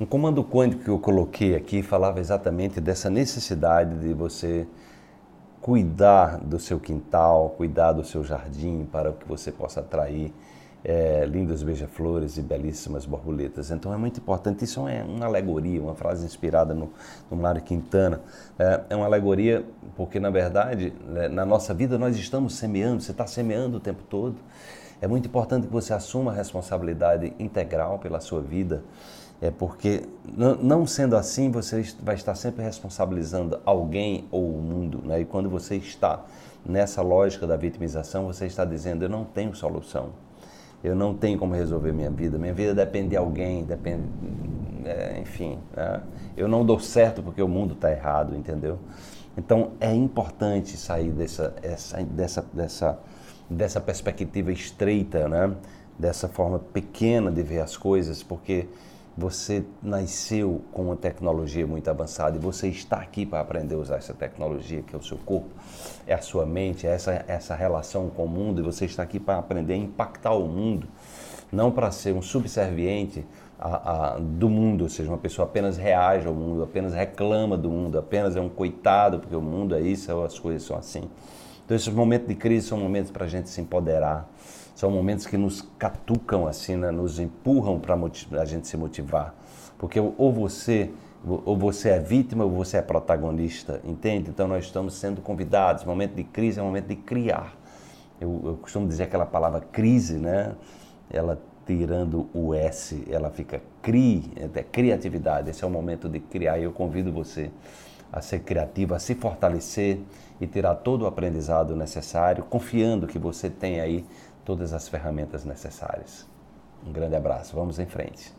Um comando quântico que eu coloquei aqui falava exatamente dessa necessidade de você cuidar do seu quintal, cuidar do seu jardim para que você possa atrair é, lindas beija-flores e belíssimas borboletas. Então é muito importante. Isso é uma alegoria, uma frase inspirada no, no Mário Quintana. É, é, uma alegoria porque, na verdade, né, na nossa vida nós estamos semeando, você está semeando o tempo todo. É muito importante que você assuma a responsabilidade integral pela sua vida. É porque, não sendo assim, você vai estar sempre responsabilizando alguém ou o mundo. Né? E quando você está nessa lógica da vitimização, você está dizendo: eu não tenho solução eu não tenho como resolver minha vida, minha vida depende de alguém, depende, é, enfim, né? eu não dou certo porque o mundo está errado, entendeu? Então é importante sair dessa, essa, dessa, dessa, dessa perspectiva estreita, né? dessa forma pequena de ver as coisas, porque você nasceu com uma tecnologia muito avançada e você está aqui para aprender a usar essa tecnologia, que é o seu corpo, é a sua mente, é essa, essa relação com o mundo, e você está aqui para aprender a impactar o mundo, não para ser um subserviente a, a, do mundo, ou seja, uma pessoa apenas reage ao mundo, apenas reclama do mundo, apenas é um coitado, porque o mundo é isso, as coisas são assim. Então, esses momentos de crise são momentos para a gente se empoderar, são momentos que nos catucam assim, né? nos empurram para a gente se motivar. Porque ou você ou você é vítima ou você é protagonista, entende? Então nós estamos sendo convidados. Momento de crise é momento de criar. Eu, eu costumo dizer aquela palavra crise, né? Ela tirando o S, ela fica cri, é criatividade. Esse é o momento de criar. E eu convido você a ser criativo, a se fortalecer e tirar todo o aprendizado necessário, confiando que você tem aí todas as ferramentas necessárias. Um grande abraço, vamos em frente.